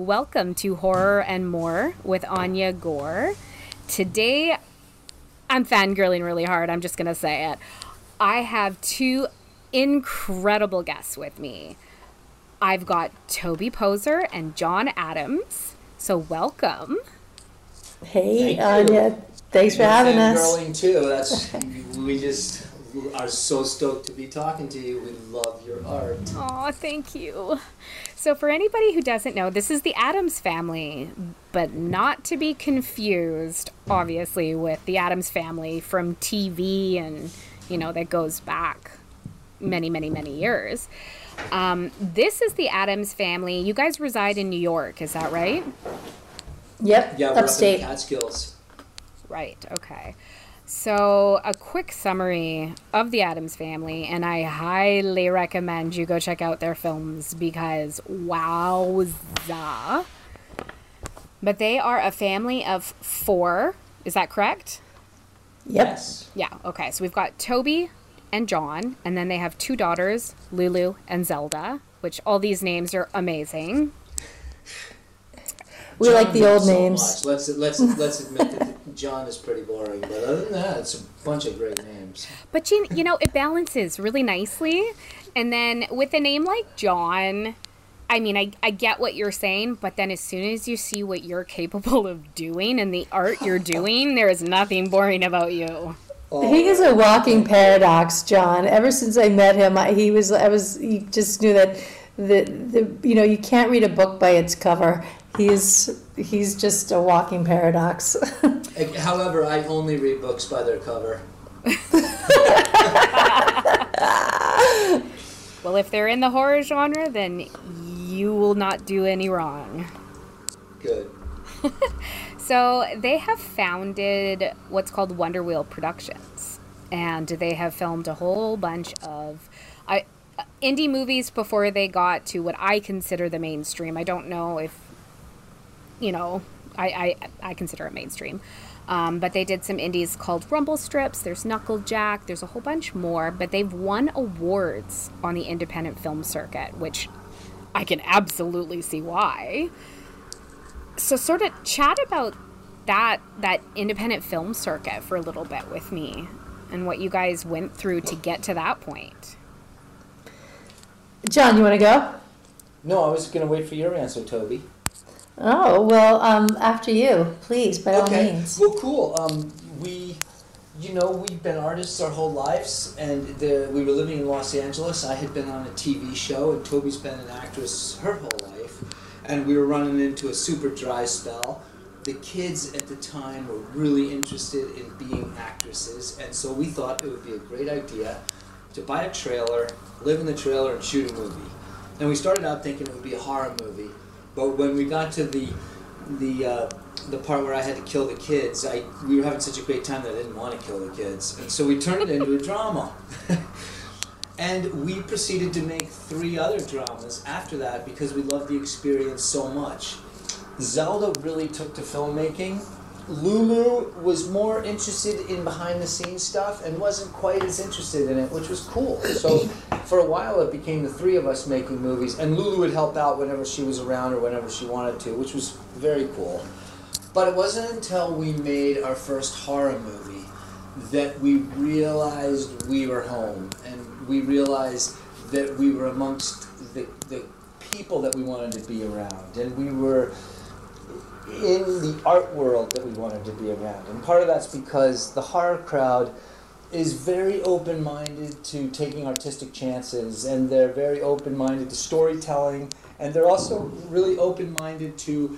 Welcome to Horror and More with Anya Gore. Today, I'm fangirling really hard. I'm just going to say it. I have two incredible guests with me. I've got Toby Poser and John Adams. So, welcome. Hey, Thank you. Anya. Thanks for You're having us. fangirling too. That's we just are so stoked to be talking to you. We love your art. Oh, thank you. So, for anybody who doesn't know, this is the Adams family, but not to be confused, obviously, with the Adams family from TV and, you know, that goes back many, many, many years. Um, this is the Adams family. You guys reside in New York, is that right? Yep, Yeah, we're upstate. up in the Catskills. Right, okay. So, a quick summary of the Adams family, and I highly recommend you go check out their films because wowza. But they are a family of four. Is that correct? Yes. Yeah, okay. So we've got Toby and John, and then they have two daughters, Lulu and Zelda, which all these names are amazing. We like the old so names. much. Let's let's let's admit that John is pretty boring, but other than that, it's a bunch of great names. But you, you know, it balances really nicely. And then with a name like John, I mean, I, I get what you're saying, but then as soon as you see what you're capable of doing and the art you're doing, there is nothing boring about you. He is a walking paradox, John. Ever since I met him, I, he was I was he just knew that the the you know you can't read a book by its cover. He's he's just a walking paradox. However, I only read books by their cover. Well, if they're in the horror genre, then you will not do any wrong. Good. So they have founded what's called Wonder Wheel Productions, and they have filmed a whole bunch of I, uh, indie movies before they got to what I consider the mainstream. I don't know if you know I I, I consider it mainstream. Um, but they did some indies called Rumble Strips. There's Knucklejack. There's a whole bunch more. But they've won awards on the independent film circuit, which I can absolutely see why so sort of chat about that that independent film circuit for a little bit with me and what you guys went through to get to that point John, you want to go? No, I was going to wait for your answer, Toby. Oh well, um, after you, please, by all means. Well, cool. Um, we, you know, we've been artists our whole lives, and the, we were living in Los Angeles. I had been on a TV show, and Toby's been an actress her whole life, and we were running into a super dry spell. The kids at the time were really interested in being actresses, and so we thought it would be a great idea to buy a trailer, live in the trailer, and shoot a movie. And we started out thinking it would be a horror movie, but when we got to the the uh, the part where I had to kill the kids, I we were having such a great time that I didn't want to kill the kids, and so we turned it into a drama. and we proceeded to make three other dramas after that because we loved the experience so much. Zelda really took to filmmaking. Lulu was more interested in behind the scenes stuff and wasn't quite as interested in it, which was cool. So for a while it became the three of us making movies, and Lulu would help out whenever she was around or whenever she wanted to, which was very cool. But it wasn't until we made our first horror movie that we realized we were home and we realized that we were amongst the, the people that we wanted to be around and we were in the art world that we wanted to be around. And part of that's because the horror crowd is very open minded to taking artistic chances and they're very open minded to storytelling and they're also really open minded to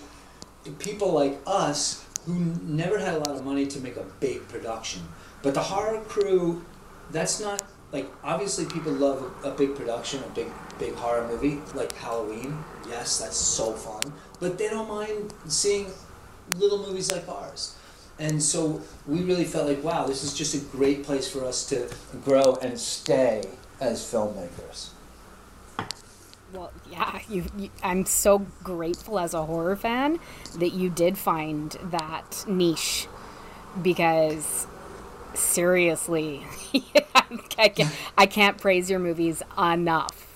people like us who never had a lot of money to make a big production. But the horror crew, that's not like obviously people love a, a big production, a big big horror movie like Halloween. Yes, that's so fun. But they don't mind seeing little movies like ours. And so we really felt like, wow, this is just a great place for us to grow and stay as filmmakers. well yeah you, you i'm so grateful as a horror fan that you did find that niche because seriously I, can't, I can't praise your movies enough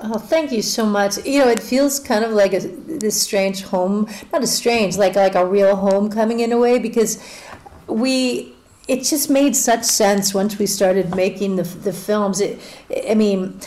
Oh, thank you so much. You know, it feels kind of like a, this strange home, not a strange, like like a real homecoming in a way, because we it just made such sense once we started making the the films. It, I mean,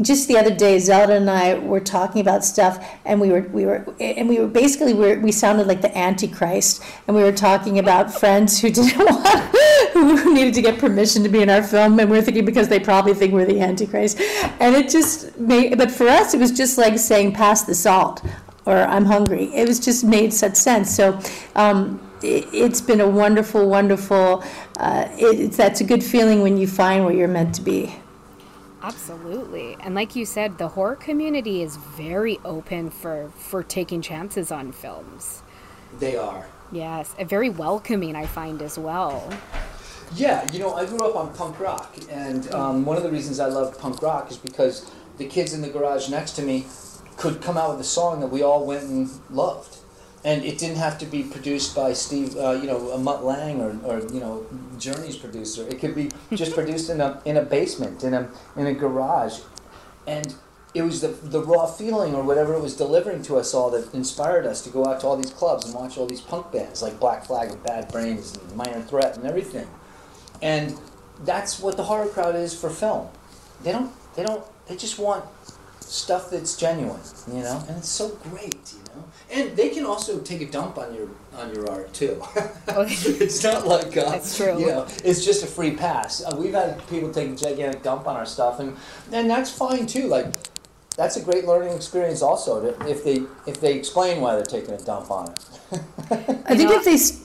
just the other day, Zelda and I were talking about stuff, and we were we were and we were basically we, were, we sounded like the Antichrist, and we were talking about friends who didn't want who needed to get permission to be in our film, and we are thinking because they probably think we're the Antichrist, and it just made. But for us, it was just like saying "pass the salt" or "I'm hungry." It was just made such sense. So. Um, it, has been a wonderful, wonderful. Uh, it, it's that's a good feeling when you find where you're meant to be. Absolutely. And like you said, the horror community is very open for for taking chances on films. They are. Yes, and very welcoming I find as well. Yeah, you know, I grew up on punk rock, and um, one of the reasons I love punk rock is because the kids in the garage next to me could come out with a song that we all went and loved. And it didn't have to be produced by Steve, uh, you know, a Mutt Lange or, or you know, Journey's producer. It could be just produced in a in a basement, in a in a garage, and it was the the raw feeling or whatever it was delivering to us all that inspired us to go out to all these clubs and watch all these punk bands like Black Flag and Bad Brains and Minor Threat and everything, and that's what the horror crowd is for film. They don't they don't they just want stuff that's genuine, you know, and it's so great, you know. And they can also take a dump on your on your art too. it's not like uh, that's true. You know, it's just a free pass. Uh, we've had people take a gigantic dump on our stuff, and and that's fine too. Like that's a great learning experience also to, if they if they explain why they're taking a dump on it. I think know, if they.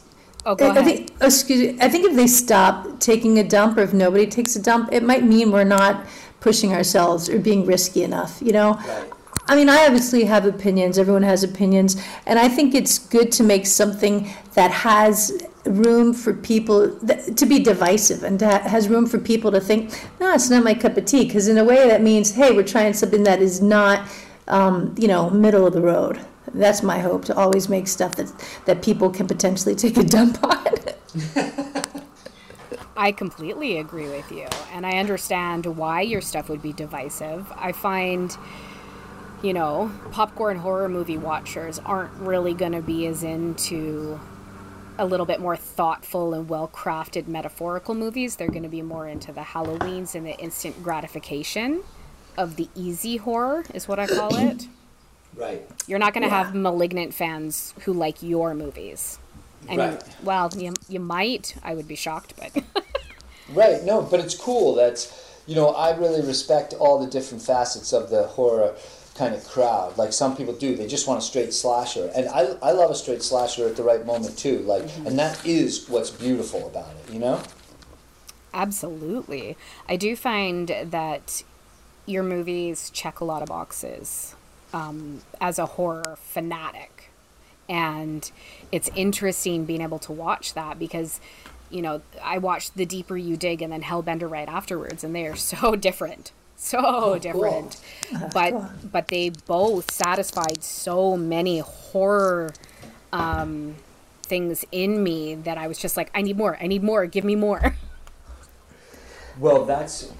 Oh, go I, ahead. I think, excuse me, I think if they stop taking a dump, or if nobody takes a dump, it might mean we're not pushing ourselves or being risky enough, you know? Right. I mean, I obviously have opinions, everyone has opinions, and I think it's good to make something that has room for people to be divisive and to has room for people to think, no, it's not my cup of tea, because in a way that means, hey, we're trying something that is not, um, you know, middle of the road. That's my hope to always make stuff that that people can potentially take a dump on. I completely agree with you, and I understand why your stuff would be divisive. I find, you know, popcorn horror movie watchers aren't really going to be as into a little bit more thoughtful and well crafted metaphorical movies. They're going to be more into the Halloweens and the instant gratification of the easy horror, is what I call it. Right. You're not going to yeah. have malignant fans who like your movies. And right. well, you, you might. I would be shocked, but. right. No, but it's cool. That's you know I really respect all the different facets of the horror kind of crowd. Like some people do, they just want a straight slasher, and I I love a straight slasher at the right moment too. Like, mm-hmm. and that is what's beautiful about it. You know. Absolutely, I do find that your movies check a lot of boxes. Um, as a horror fanatic, and it's interesting being able to watch that because you know i watched the deeper you dig and then hellbender right afterwards and they are so different. So oh, different. Cool. but cool. but they both satisfied so many horror um, things in me that i was just like i need more. I need more. Give me more. Well that's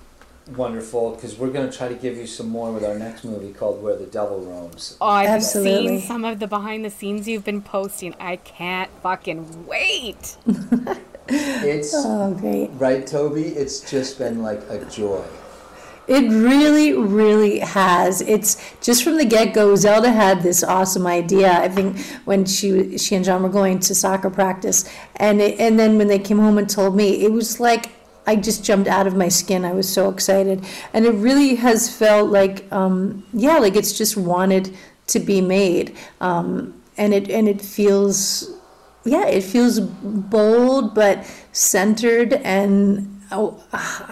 wonderful because we're going to try to give you some more with our next movie called Where the Devil Roams. Oh, I've Absolutely. seen some of the behind the scenes you've been posting. I can't fucking wait. it's oh, great. Right, Toby? It's just been like a joy. It really, really has. It's just from the get go. Zelda had this awesome idea. I think when she she and John were going to soccer practice, and it, and then when they came home and told me, it was like I just jumped out of my skin. I was so excited, and it really has felt like, um, yeah, like it's just wanted to be made, um, and it and it feels, yeah, it feels bold but centered, and oh,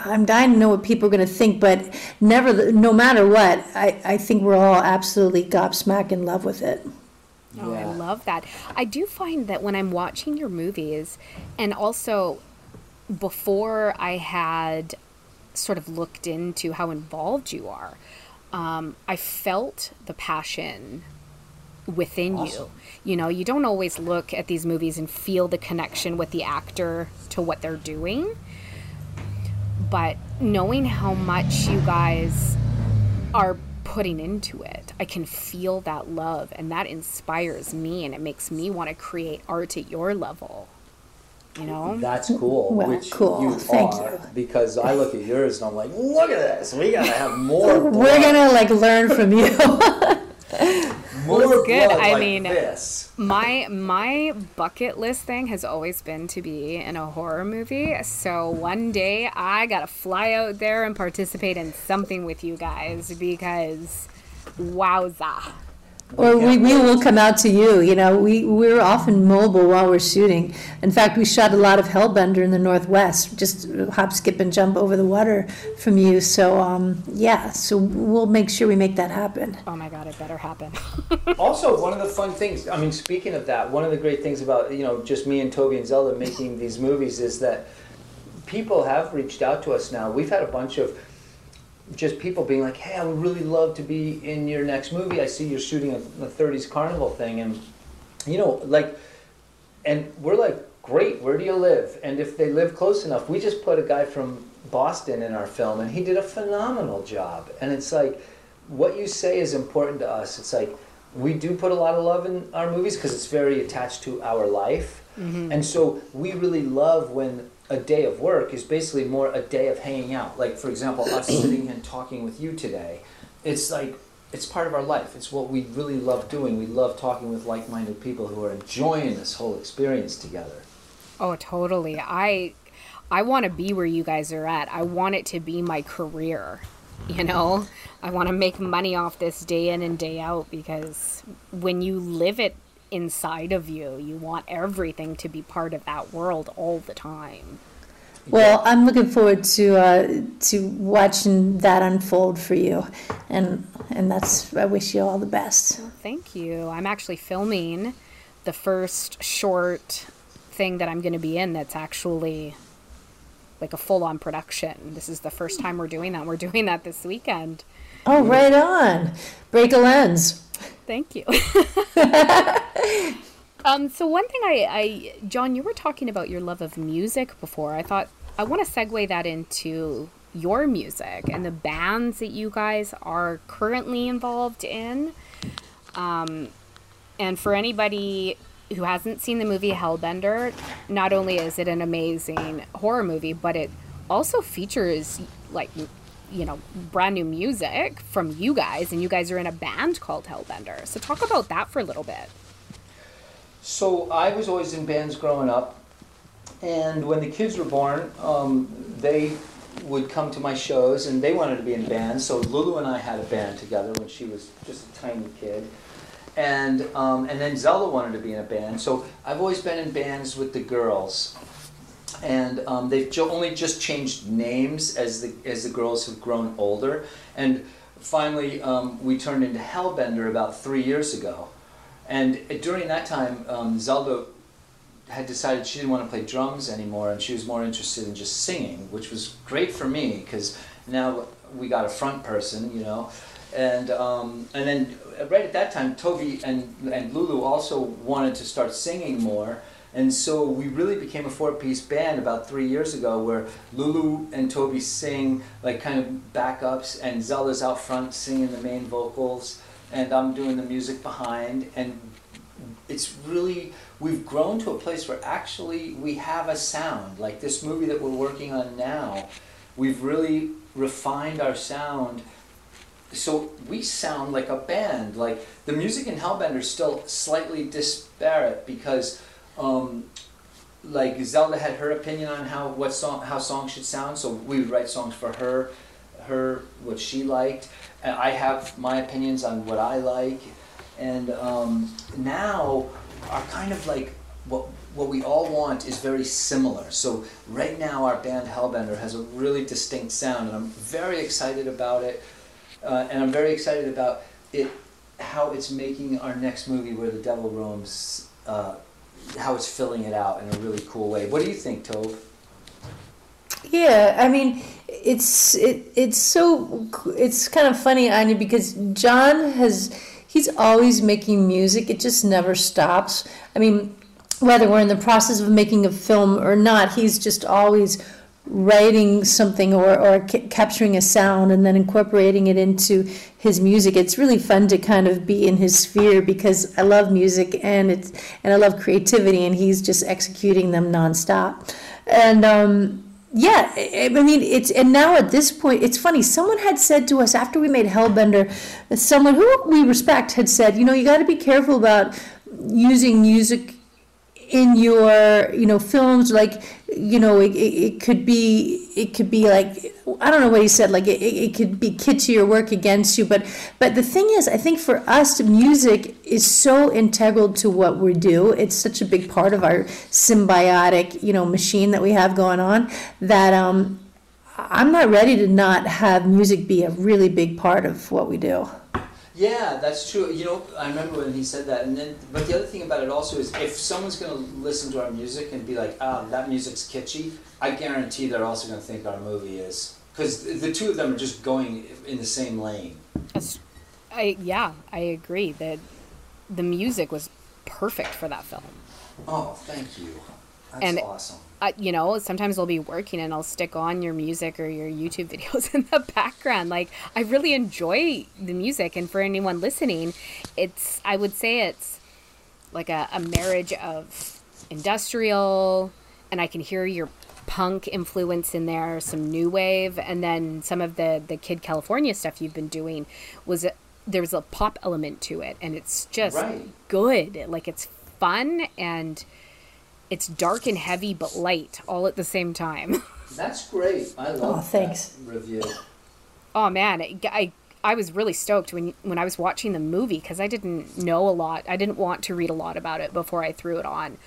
I'm dying to know what people are going to think. But never, no matter what, I I think we're all absolutely gobsmacked in love with it. Oh, yeah. I love that. I do find that when I'm watching your movies, and also before I had sort of looked into how involved you are, um, I felt the passion within awesome. you. You know, you don't always look at these movies and feel the connection with the actor to what they're doing. But knowing how much you guys are putting into it. I can feel that love, and that inspires me, and it makes me want to create art at your level. You know? That's cool. Well, which cool. you Thank are, you. Because I look at yours and I'm like, look at this. We gotta have more. We're gonna like learn from you. more Well, good. I like mean- this. My my bucket list thing has always been to be in a horror movie. So one day I gotta fly out there and participate in something with you guys because wowza. Or we, we will come out to you, you know, we, we're often mobile while we're shooting. In fact, we shot a lot of Hellbender in the Northwest, just hop, skip, and jump over the water from you. So, um, yeah, so we'll make sure we make that happen. Oh my god, it better happen. Also, one of the fun things, I mean, speaking of that, one of the great things about, you know, just me and Toby and Zelda making these movies is that people have reached out to us now. We've had a bunch of just people being like, hey, I would really love to be in your next movie. I see you're shooting a, a 30s carnival thing. And, you know, like, and we're like, great, where do you live? And if they live close enough, we just put a guy from Boston in our film and he did a phenomenal job. And it's like, what you say is important to us. It's like, we do put a lot of love in our movies because it's very attached to our life. Mm-hmm. And so we really love when a day of work is basically more a day of hanging out. Like, for example, us sitting and talking with you today. It's like, it's part of our life. It's what we really love doing. We love talking with like minded people who are enjoying this whole experience together. Oh, totally. I I want to be where you guys are at. I want it to be my career. You know, I want to make money off this day in and day out because when you live it inside of you, you want everything to be part of that world all the time. Well, I'm looking forward to, uh, to watching that unfold for you. And, and that's, I wish you all the best. Thank you. I'm actually filming the first short thing that I'm going to be in that's actually like a full on production. This is the first time we're doing that. We're doing that this weekend. Oh, right on. Break a lens. Thank you. um, so one thing I, I, John, you were talking about your love of music before. I thought I want to segue that into your music and the bands that you guys are currently involved in. Um, and for anybody who hasn't seen the movie Hellbender, not only is it an amazing horror movie, but it also features like you know brand new music from you guys, and you guys are in a band called Hellbender. So talk about that for a little bit. So I was always in bands growing up, and when the kids were born, um, they would come to my shows and they wanted to be in bands. So Lulu and I had a band together when she was just a tiny kid, and um, and then Zelda wanted to be in a band. So I've always been in bands with the girls, and um, they've jo- only just changed names as the as the girls have grown older. And finally, um, we turned into Hellbender about three years ago. And during that time, um, Zelda had decided she didn't want to play drums anymore, and she was more interested in just singing, which was great for me because now we got a front person, you know. And um, and then right at that time, Toby and and Lulu also wanted to start singing more. And so we really became a four-piece band about three years ago, where Lulu and Toby sing like kind of backups, and Zelda's out front singing the main vocals, and I'm doing the music behind. And it's really we've grown to a place where actually we have a sound. Like this movie that we're working on now, we've really refined our sound. So we sound like a band. Like the music in Hellbender is still slightly disparate because um, like Zelda had her opinion on how what song how songs should sound, so we would write songs for her, her what she liked, and I have my opinions on what I like, and um, now our kind of like what what we all want is very similar. So right now our band Hellbender has a really distinct sound, and I'm very excited about it, uh, and I'm very excited about it how it's making our next movie where the devil roams. Uh, how it's filling it out in a really cool way. What do you think, Tove? Yeah, I mean, it's it, it's so it's kind of funny, Anya, because John has he's always making music. It just never stops. I mean, whether we're in the process of making a film or not, he's just always writing something or, or ca- capturing a sound and then incorporating it into his music. It's really fun to kind of be in his sphere because I love music and it's and I love creativity and he's just executing them nonstop. And um, yeah, I mean it's and now at this point it's funny. Someone had said to us after we made Hellbender, someone who we respect had said, you know, you got to be careful about using music in your you know films like you know it, it, it could be it could be like i don't know what he said like it, it it could be kitschy or work against you but but the thing is i think for us music is so integral to what we do. It's such a big part of our symbiotic you know machine that we have going on that um i'm not ready to not have music be a really big part of what we do Yeah, that's true. You know, I remember when he said that, and then, but the other thing about it also is, if someone's going to listen to our music and be like, "Ah, that music's kitschy," I guarantee they're also going to think our movie is, because the two of them are just going in the same lane. That's, I yeah, I agree that the music was perfect for that film. Oh, thank you. That's And- awesome. Uh, you know, sometimes I'll be working and I'll stick on your music or your YouTube videos in the background. Like, I really enjoy the music, and for anyone listening, it's I would say it's like a, a marriage of industrial, and I can hear your punk influence in there, some new wave, and then some of the the Kid California stuff you've been doing was there was a pop element to it, and it's just Right. good. Like it's fun and it's dark and heavy but light all at the same time. That's great. I love Oh, thanks. that review. oh man, it, I I was really stoked when when I was watching the movie because I didn't know a lot. I didn't want to read a lot about it before I threw it on.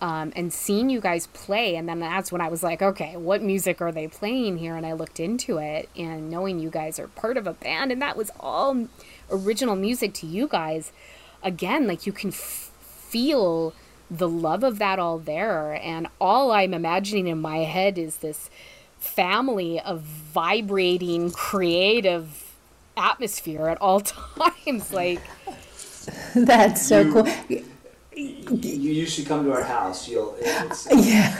Um, and seeing you guys play, and then that's when I was like, okay, what music are they playing here? And I looked into it, and knowing you guys are part of a band, and that was all original music to you guys. Again, like you can f- feel the love of that all there, and all I'm imagining in my head is this family of vibrating, creative atmosphere at all times. Like, that's so You- cool You, you should come to our house. You'll. It's, Yeah,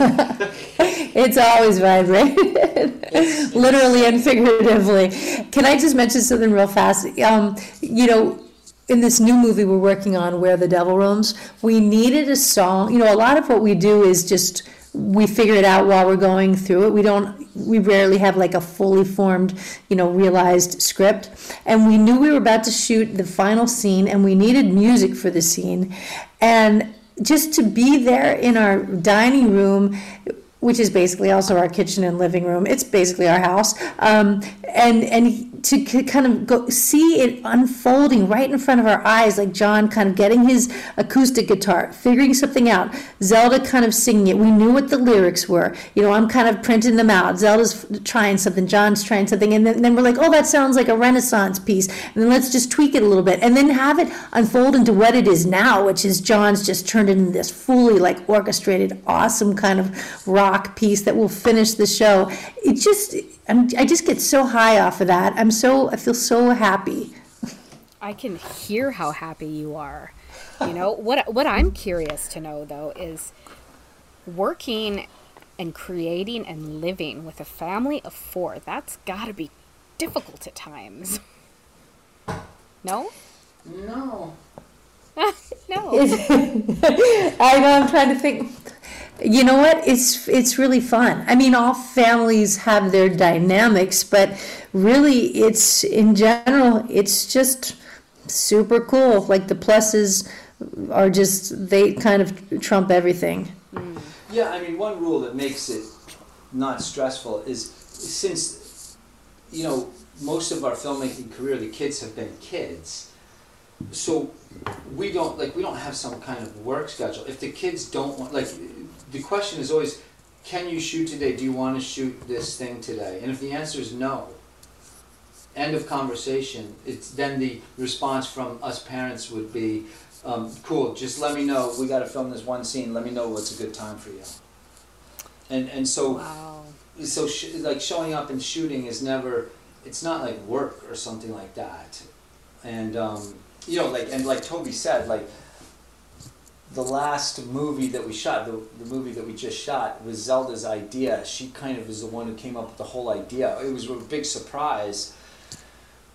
it's always vibrating, literally and figuratively. Can I just mention something real fast? Um, you know, in this new movie we're working on, Where the Devil Roams, we needed a song. You know, a lot of what we do is just we figure it out while we're going through it. We don't, we rarely have like a fully formed, you know, realized script. And we knew we were about to shoot the final scene and we needed music for the scene. And just to be there in our dining room, which is basically also our kitchen and living room. It's basically our house, um, and and to kind of go see it unfolding right in front of our eyes, like John kind of getting his acoustic guitar, figuring something out. Zelda kind of singing it. We knew what the lyrics were. You know, I'm kind of printing them out. Zelda's trying something, John's trying something, and then, then we're like, oh, that sounds like a Renaissance piece. And then let's just tweak it a little bit, and then have it unfold into what it is now, which is John's just turned into this fully like orchestrated, awesome kind of rock piece that will finish the show. It just, I'm, I just get so high off of that. I'm so, I feel so happy. I can hear how happy you are. You know, what what I'm curious to know though is working and creating and living with a family of four. That's got to be difficult at times. No? no. No. I know, I'm trying to think. You know what? It's it's really fun. I mean, all families have their dynamics, but really, it's in general, it's just super cool. Like the pluses are just they kind of trump everything. Mm. Yeah, I mean, one rule that makes it not stressful is since, you know, most of our filmmaking career, the kids have been kids. So we don't, like, we don't have some kind of work schedule. If the kids don't want, like, the question is always, can you shoot today? Do you want to shoot this thing today? And if the answer is no, end of conversation, it's then the response from us parents would be, um, cool, just let me know, we gotta film this one scene, let me know what's a good time for you. And, and so, Wow. so sh- like showing up and shooting is never, it's not like work or something like that. And, um, you know, like, and like Toby said, like, the last movie that we shot, the, the movie that we just shot, was Zelda's idea. She kind of was the one who came up with the whole idea. It was a big surprise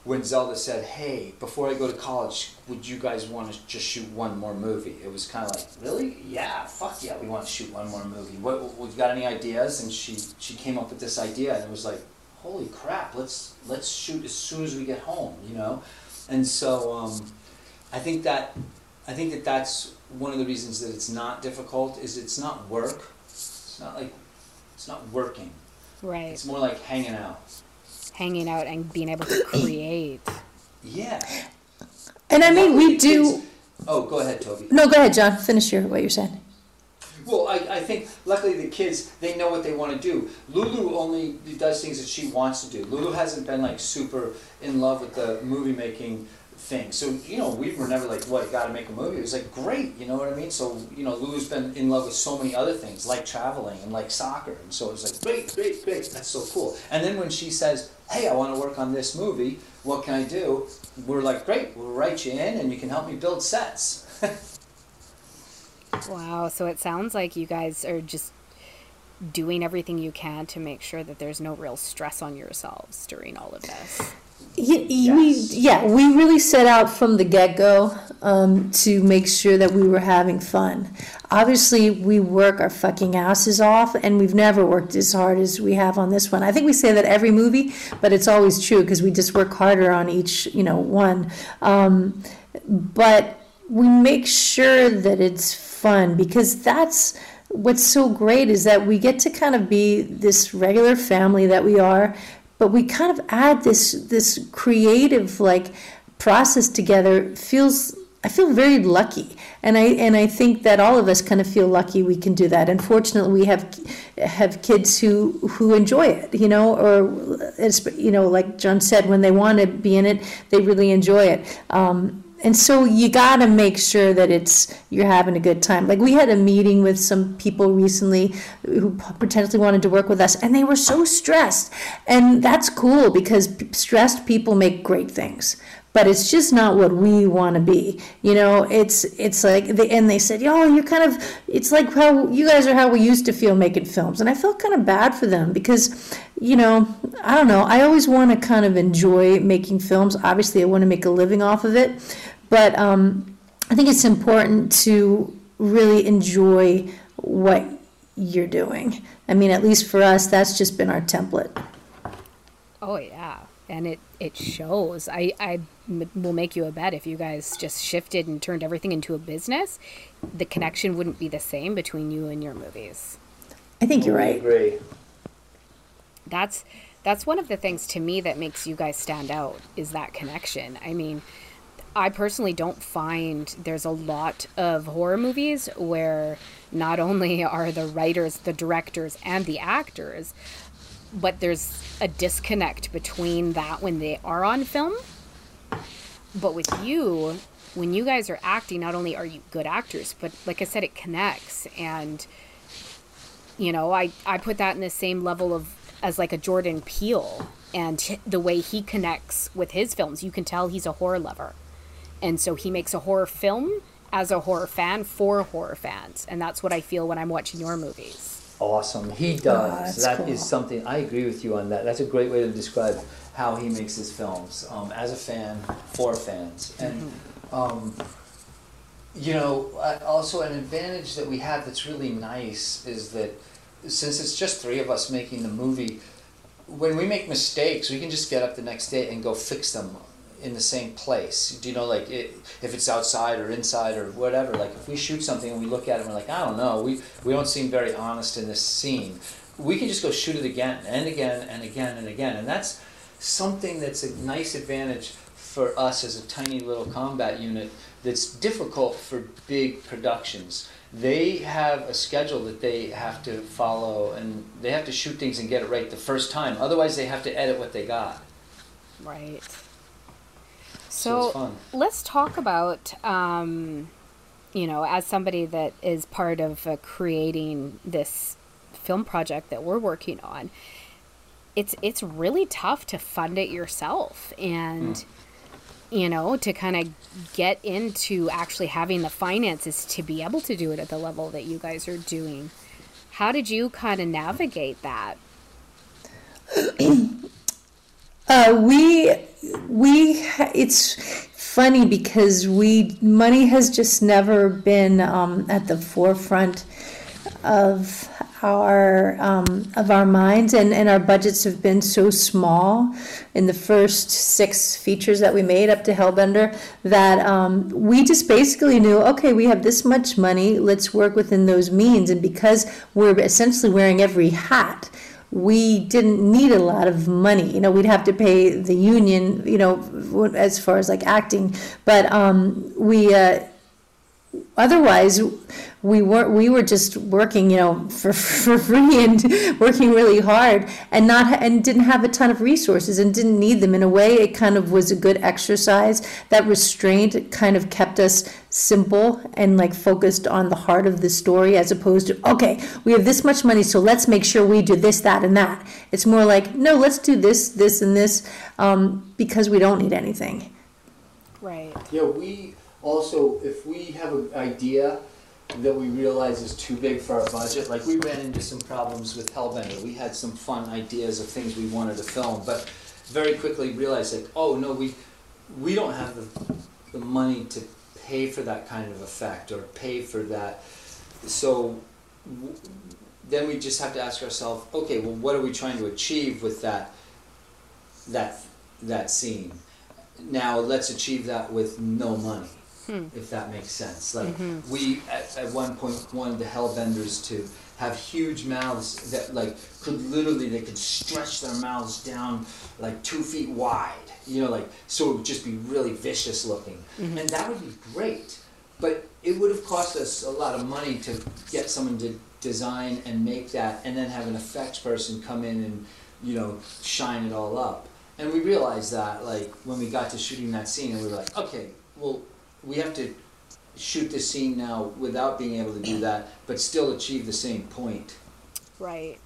when Zelda said, "Hey, before I go to college, would you guys want to just shoot one more movie?" It was kind of like, "Really? Yeah, fuck yeah, we want to shoot one more movie. What, what, got any ideas?" And she she came up with this idea, and it was like, "Holy crap, let's let's shoot as soon as we get home," you know. And so um, I think that I think that that's one of the reasons that it's not difficult is it's not work. It's not like it's not working. Right. It's more like hanging out hanging out and being able to create. Yeah. And I mean, we do. Oh, go ahead, Toby. No, go ahead, John. Finish your what you're saying. Well, I, I think luckily the kids they know what they want to do. Lulu only does things that she wants to do. Lulu hasn't been like super in love with the movie making thing. So, you know, we were never like, what, got to make a movie. It was like, great, you know what I mean? So, you know, Lou's been in love with so many other things, like traveling and like soccer. And so it was like, great, great, great, that's so cool. And then when she says, hey, I want to work on this movie, what can I do? We're like, great, we'll write you in and you can help me build sets. wow, so it sounds like you guys are just doing everything you can to make sure that there's no real stress on yourselves during all of this. Yeah, yes. we, yeah, we really set out from the get go um, to make sure that we were having fun. Obviously, we work our fucking asses off, and we've never worked as hard as we have on this one. I think we say that every movie, but it's always true because we just work harder on each, you know, one. Um, but we make sure that it's fun because that's what's so great is that we get to kind of be this regular family that we are but we kind of add this this creative like process together feels I feel very lucky, and I and I think that all of us kind of feel lucky we can do that. Unfortunately, we have have kids who who enjoy it, you know, or you know, like John said, when they want to be in it, they really enjoy it. Um, and so you got to make sure that it's you're having a good time. Like we had a meeting with some people recently who potentially wanted to work with us and they were so stressed. And that's cool because stressed people make great things but it's just not what we want to be you know it's it's like they, and they said oh you're kind of it's like how you guys are how we used to feel making films and i felt kind of bad for them because you know i don't know i always want to kind of enjoy making films obviously i want to make a living off of it but um, I think it's important to really enjoy what you're doing. I mean, at least for us, that's just been our template. Oh yeah, and it it shows. I I will make you a bet if you guys just shifted and turned everything into a business, the connection wouldn't be the same between you and your movies. I think you're right. I agree. That's that's one of the things to me that makes you guys stand out is that connection. I mean, I personally don't find there's a lot of horror movies where not only are the writers, the directors, and the actors, but there's a disconnect between that when they are on film. But with you, when you guys are acting, not only are you good actors, but like I said, it connects. And, you know, I, I put that in the same level of as like a Jordan Peele and the way he connects with his films. You can tell he's a horror lover and so he makes a horror film as a horror fan for horror fans and that's what i feel when i'm watching your movies awesome he does oh, That cool. is something i agree with you on that that's a great way to describe how he makes his films um, as a fan for fans and mm-hmm. um, you know also an advantage that we have that's really nice is that since it's just three of us making the movie when we make mistakes we can just get up the next day and go fix them in the same place. Do you know, like it, if it's outside or inside or whatever? Like if we shoot something and we look at it and we're like, I don't know, we we don't seem very honest in this scene. We can just go shoot it again and again and again and again, and that's something that's a nice advantage for us as a tiny little combat unit. That's difficult for big productions. They have a schedule that they have to follow, and they have to shoot things and get it right the first time. Otherwise, they have to edit what they got. Right. So, so let's talk about, um, you know, as somebody that is part of uh, creating this film project that we're working on, it's it's really tough to fund it yourself, and mm. you know, to kind of get into actually having the finances to be able to do it at the level that you guys are doing. How did you kind of navigate that? Uh, we we it's funny because we money has just never been um, at the forefront of our um, of our minds and, and our budgets have been so small in the first six features that we made up to Hellbender that um, we just basically knew okay we have this much money let's work within those means and because we're essentially wearing every hat we didn't need a lot of money. You know, we'd have to pay the union, you know, as far as like acting, but um, we uh, otherwise we were we were just working you know for, for free and working really hard and not and didn't have a ton of resources and didn't need them. In a way it kind of was a good exercise. That restraint kind of kept us simple and like focused on the heart of the story as opposed to okay we have this much money so let's make sure we do this that and that. It's more like no let's do this this and this um, because we don't need anything. Right. Yeah we also if we have an idea that we realize is too big for our budget. Like we ran into some problems with Hellbender. We had some fun ideas of things we wanted to film, but very quickly realized like, oh no, we we don't have the, the money to pay for that kind of effect or pay for that. So then we just have to ask ourselves, okay, well, what are we trying to achieve with that that that scene? Now let's achieve that with no money hmm. if that makes sense. Like mm-hmm. we at, at one point wanted the Hellbenders to have huge mouths that like could literally they could stretch their mouths down like two feet wide. You know, like so it would just be really vicious looking, mm-hmm. and that would be great. But it would have cost us a lot of money to get someone to design and make that, and then have an effects person come in and you know shine it all up. And we realized that like when we got to shooting that scene, and we were like, okay, well we have to shoot the scene now without being able to do that, but still achieve the same point. Right.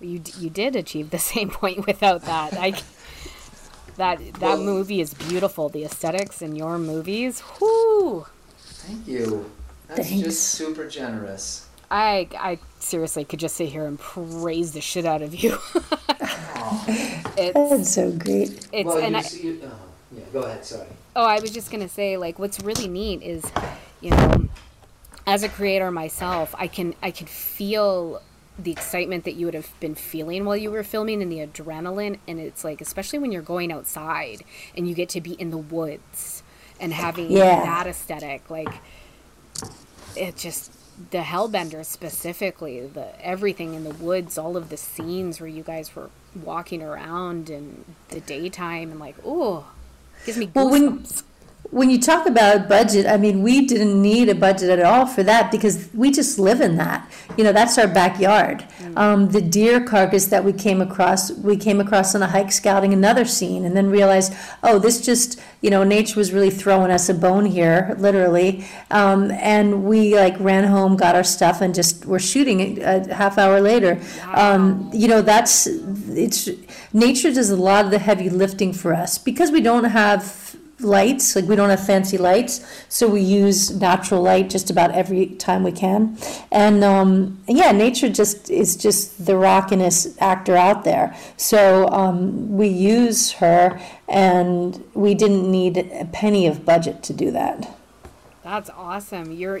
You you did achieve the same point without that. I that that well, movie is beautiful. The aesthetics in your movies, whole Thank you. That's Thanks. just super generous. I I seriously could just sit here and praise the shit out of you. it's That's so great. It's well, and you, I, you, uh, yeah, go ahead. Sorry. Oh, I was just gonna say, like, what's really neat is, you know, as a creator myself, I can I can feel the excitement that you would have been feeling while you were filming and the adrenaline and it's like especially when you're going outside and you get to be in the woods and having yeah. that aesthetic like it just the hellbender specifically the everything in the woods all of the scenes where you guys were walking around in the daytime and like oh Gives me goosebumps. Well, when, when you talk about budget, I mean, we didn't need a budget at all for that because we just live in that. You know, that's our backyard. Mm. Um, the deer carcass that we came across, we came across on a hike scouting another scene and then realized, oh, this just, you know, nature was really throwing us a bone here, literally. Um, and we like ran home, got our stuff, and just were shooting a half hour later. Wow. Um, you know, that's, it's, nature does a lot of the heavy lifting for us because we don't have lights like we don't have fancy lights so we use natural light just about every time we can. And um, yeah nature just is just the rockinest actor out there. So um, we use her and we didn't need a penny of budget to do that. That's awesome. Your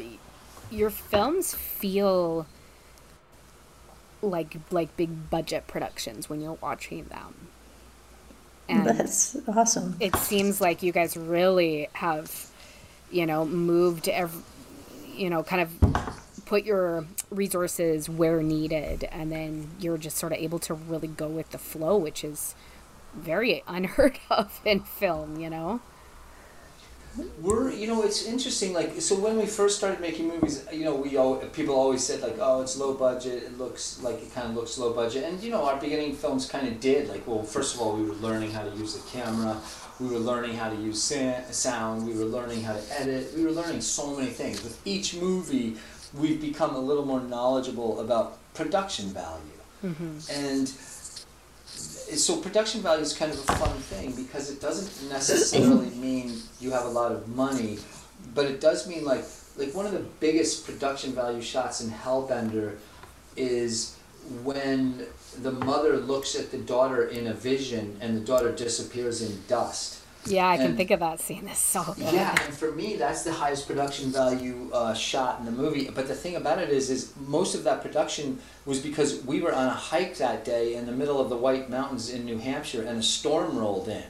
your films feel like like big budget productions when you're watching them. And That's awesome. It seems like you guys really have, you know, moved every, you know, kind of put your resources where needed, and then you're just sort of able to really go with the flow, which is very unheard of in film, you know we're you know it's interesting like so when we first started making movies you know we all people always said like oh it's low budget it looks like it kind of looks low budget. And you know our beginning films kind of did like well first of all we were learning how to use the camera we were learning how to use sound we were learning how to edit we were learning so many things. With each movie we've become a little more knowledgeable about production value. Mm-hmm. and so production value is kind of a fun thing because it doesn't necessarily mean you have a lot of money, but it does mean like like one of the biggest production value shots in Hellbender is when the mother looks at the daughter in a vision and the daughter disappears in dust. Yeah, I can And- think of that scene. It's so good. Yeah, and for me, that's the highest production value uh, shot in the movie. But the thing about it is, is most of that production was because we were on a hike that day in the middle of the White Mountains in New Hampshire, and a storm rolled in,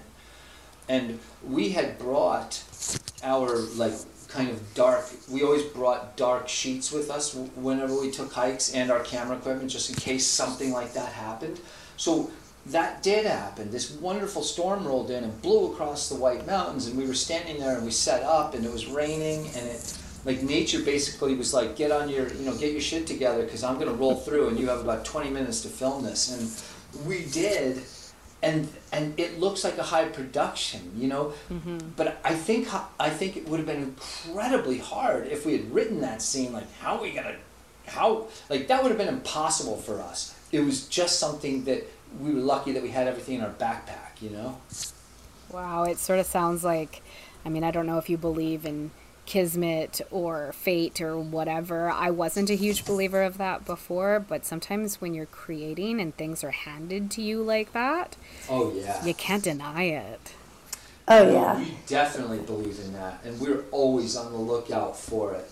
and we had brought our like kind of dark. We always brought dark sheets with us whenever we took hikes, and our camera equipment, just in case something like that happened. So that did happen. This wonderful storm rolled in and blew across the White Mountains, and we were standing there and we set up, and it was raining, and it like nature basically was like, get on your, you know, get your shit together because I'm gonna roll through, and you have about 20 minutes to film this, and we did, and and it looks like a high production, you know, mm-hmm. but I think I think it would have been incredibly hard if we had written that scene. Like, how are we gonna, how like that would have been impossible for us. It was just something that we were lucky that we had everything in our backpack, you know. Wow, it sort of sounds like, I mean, I don't know if you believe in kismet or fate or whatever. I wasn't a huge believer of that before, but sometimes when you're creating and things are handed to you like that, Oh yeah. you can't deny it. Oh, yeah. We definitely believe in that, and we're always on the lookout for it.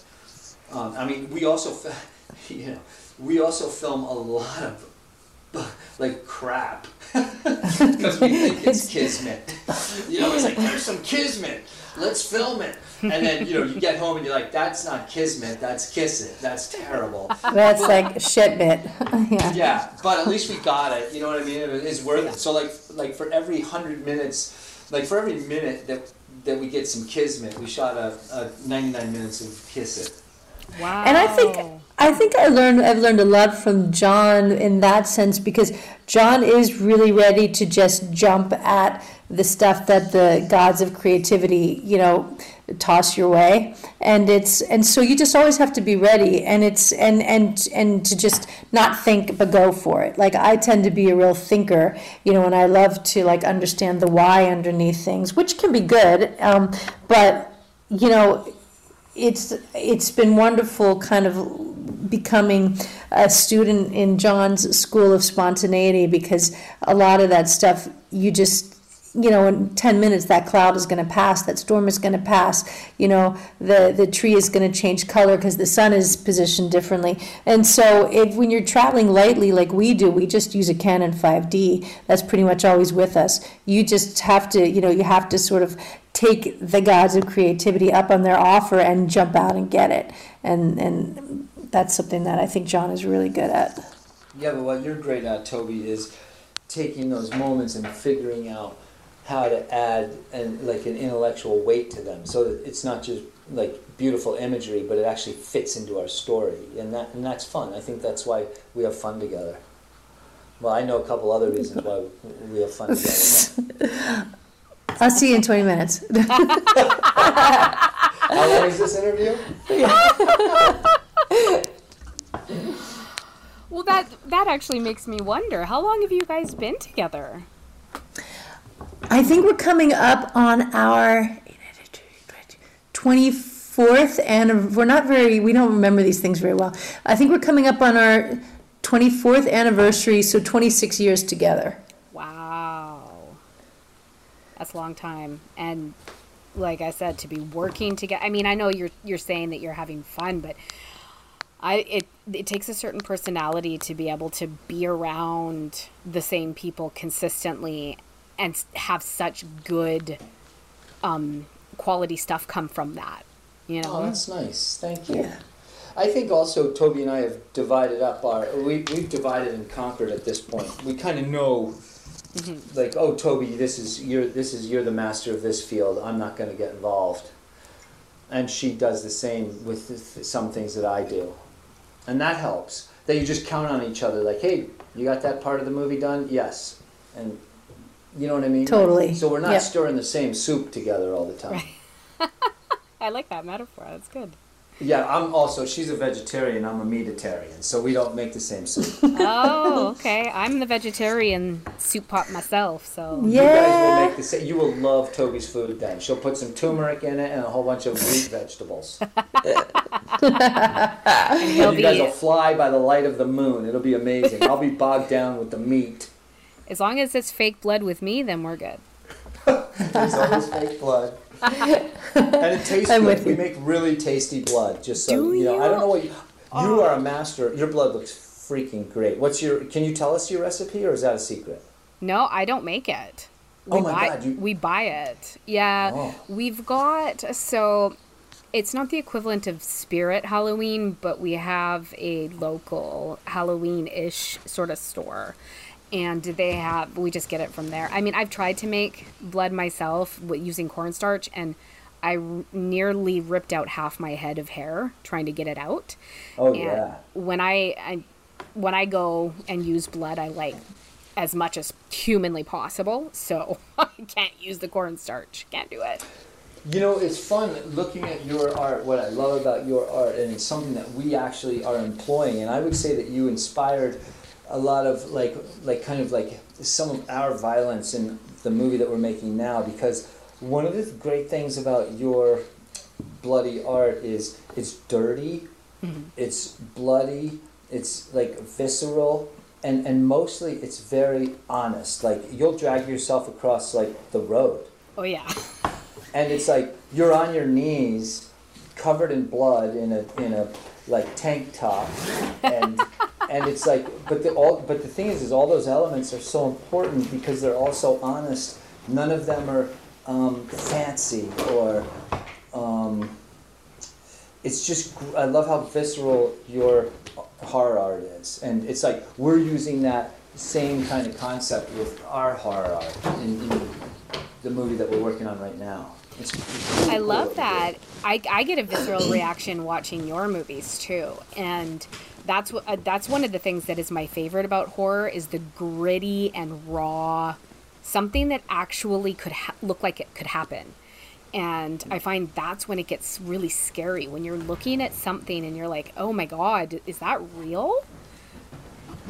Um, I mean, we also, fi- you know, we also film a lot of like crap because we think it's kismet. You know, it's like there's some kismet. Let's film it, and then you know you get home and you're like, that's not kismet. That's kiss it. That's terrible. That's like shit bit. yeah. Yeah, but at least we got it. You know what I mean? It's worth it. So like like for every hundred minutes, like for every minute that that we get some kismet, we shot a, a ninety nine minutes of kiss it. Wow. And I think I think I learned I've learned a lot from John in that sense because John is really ready to just jump at the stuff that the gods of creativity, you know, toss your way. And it's and so you just always have to be ready and it's and and and to just not think but go for it. Like I tend to be a real thinker, you know, and I love to like understand the why underneath things, which can be good. Um, but you know, it's it's been wonderful kind of becoming a student in John's school of spontaneity because a lot of that stuff you just you know in 10 minutes that cloud is going to pass that storm is going to pass you know the the tree is going to change color because the sun is positioned differently. And so if when you're traveling lightly like we do we just use a Canon 5D that's pretty much always with us. You just have to you know you have to sort of take the gods of creativity up on their offer and jump out and get it. And and that's something that I think John is really good at. Yeah, but what you're great at, Toby, is taking those moments and figuring out how to add and like an intellectual weight to them, so that it's not just like beautiful imagery, but it actually fits into our story, and that and that's fun. I think that's why we have fun together. Well, I know a couple other reasons why we have fun together. I'll see you in 20 minutes. How long is this interview? Well, that that actually makes me wonder. How long have you guys been together? I think we're coming up on our 24th and we're not very we don't remember these things very well. I think we're coming up on our 24th anniversary, so 26 years together. Wow. That's a long time. And like I said, to be working together. I mean, I know you're you're saying that you're having fun, but I it it takes a certain personality to be able to be around the same people consistently and have such good um quality stuff come from that. You know? Oh, that's nice. Thank you. I think also Toby and I have divided up our we we've divided and conquered at this point. We kind of know Mm-hmm. like oh Toby this is you're this is you're the master of this field. I'm not going to get involved. And she does the same with th- some things that I do. And that helps. That you just count on each other like hey, you got that part of the movie done? Yes. And you know what I mean? Totally. So we're not Yep. stirring the same soup together all the time. I like that metaphor. That's good. Yeah, I'm also. She's a vegetarian. I'm a meatitarian, so we don't make the same soup. Oh, okay. I'm the vegetarian soup pot myself, so You guys will make the same. You will love Toby's food. Then she'll put some turmeric in it and a whole bunch of root vegetables. and he'll you guys will fly by the light of the moon. It'll be amazing. I'll be bogged down with the meat. as long as it's fake blood with me, then we're good. There's always fake blood. And it tastes I'm good. with We you. make really tasty blood. Just so Do you know, I don't know what you. You oh. are a master. Your blood looks freaking great. What's your? Can you tell us your recipe, or is that a secret? No, I don't make it. Oh we Oh my buy, God, you- We buy it. Yeah, Oh. we've got so it's not the equivalent of Spirit Halloween, but we have a local Halloween-ish sort of store, and they have we just get it from there. I mean, I've tried to make blood myself using cornstarch, and I r- nearly ripped out half my head of hair trying to get it out. Oh And yeah. when I, I when I go and use blood, I like as much as humanly possible. So I can't use the cornstarch. Can't do it. You know, it's fun looking at your art. What I love about your art, and it's something that we actually are employing. And I would say that you inspired a lot of like, like kind of like some of our violence in the movie that we're making now. Because one of the great things about your bloody art is it's dirty, mm-hmm. it's bloody, it's like visceral, and and mostly it's very honest. Like you'll drag yourself across like the road Oh yeah. and it's like you're on your knees covered in blood in a in a like tank top and and it's like but the all but the thing is is all those elements are so important because they're all so honest none of them are um, fancy or um, it's just I love how visceral your horror art is and it's like we're using that same kind of concept with our horror art in, in the movie that we're working on right now. It's really I cool love that. I, I get a visceral reaction watching your movies too, and that's what uh, that's one of the things that is my favorite about horror is the gritty and raw, something that actually could ha- look like it could happen. And I find that's when it gets really scary when you're looking at something and you're like, "Oh my god, is that real?"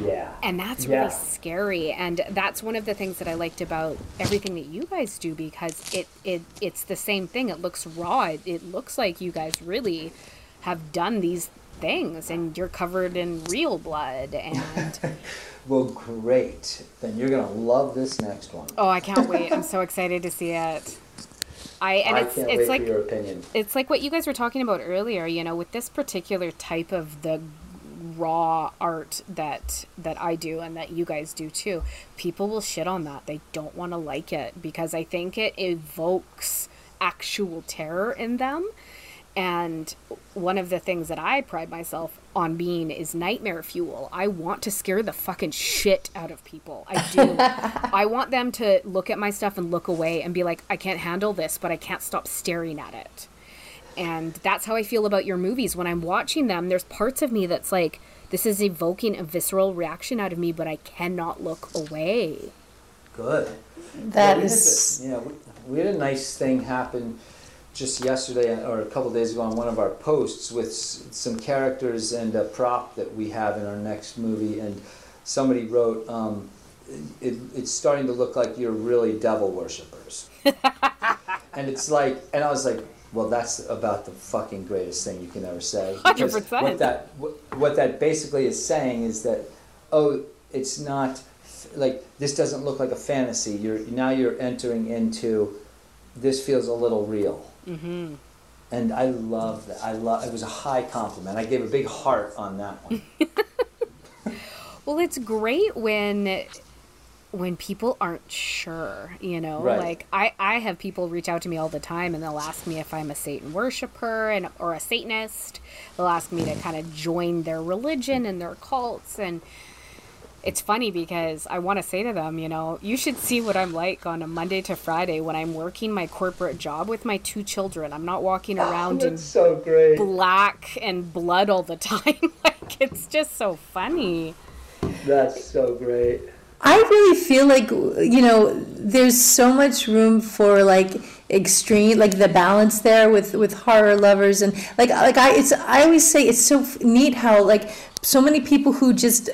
Yeah. and that's Yeah. really scary and that's one of the things that i liked about everything that you guys do because it, it it's the same thing it looks raw it, it looks like you guys really have done these things and you're covered in real blood and Well, great. Then you're gonna love this next one. oh i can't wait i'm so excited to see it i and I it's can't it's wait like for your opinion. it's like what you guys were talking about earlier you know with this particular type of the raw art that that I do and that you guys do too people will shit on that they don't want to like it because I think it evokes actual terror in them and one of the things that I pride myself on being is nightmare fuel. I want to scare the fucking shit out of people. I do. I want them to look at my stuff and look away and be like, I can't handle this, but I can't stop staring at it. And that's how I feel about your movies. When I'm watching them, there's parts of me that's like, this is evoking a visceral reaction out of me, but I cannot look away. Good. That yeah, we is, Had a, yeah, we, we had a nice thing happen just yesterday or a couple days ago on one of our posts with s- some characters and a prop that we have in our next movie, and somebody wrote, um, it, "It's starting to look like you're really devil worshippers," and it's like, and I was like. Well, that's about the fucking greatest thing you can ever say. 100%. What that what, what that basically is saying is that, oh, it's not like this doesn't look like a fantasy. You're now you're entering into this feels a little real. Mm-hmm. And I love that. I love. It was a high compliment. I gave a big heart on that one. Well, it's great when when people aren't sure, you know. Right. Like I I have people reach out to me all the time and they'll ask me if I'm a Satan worshiper and or a Satanist. They'll ask me to kind of join their religion and their cults and it's funny because I want to say to them, you know, you should see what I'm like on a Monday to Friday when I'm working my corporate job with my two children. I'm not walking oh, around in so great. black and blood all the time. like it's just so funny. That's so great. I really feel like you know there's so much room for like extreme like the balance there with with horror lovers and like like I it's I always say it's so neat how like so many people who just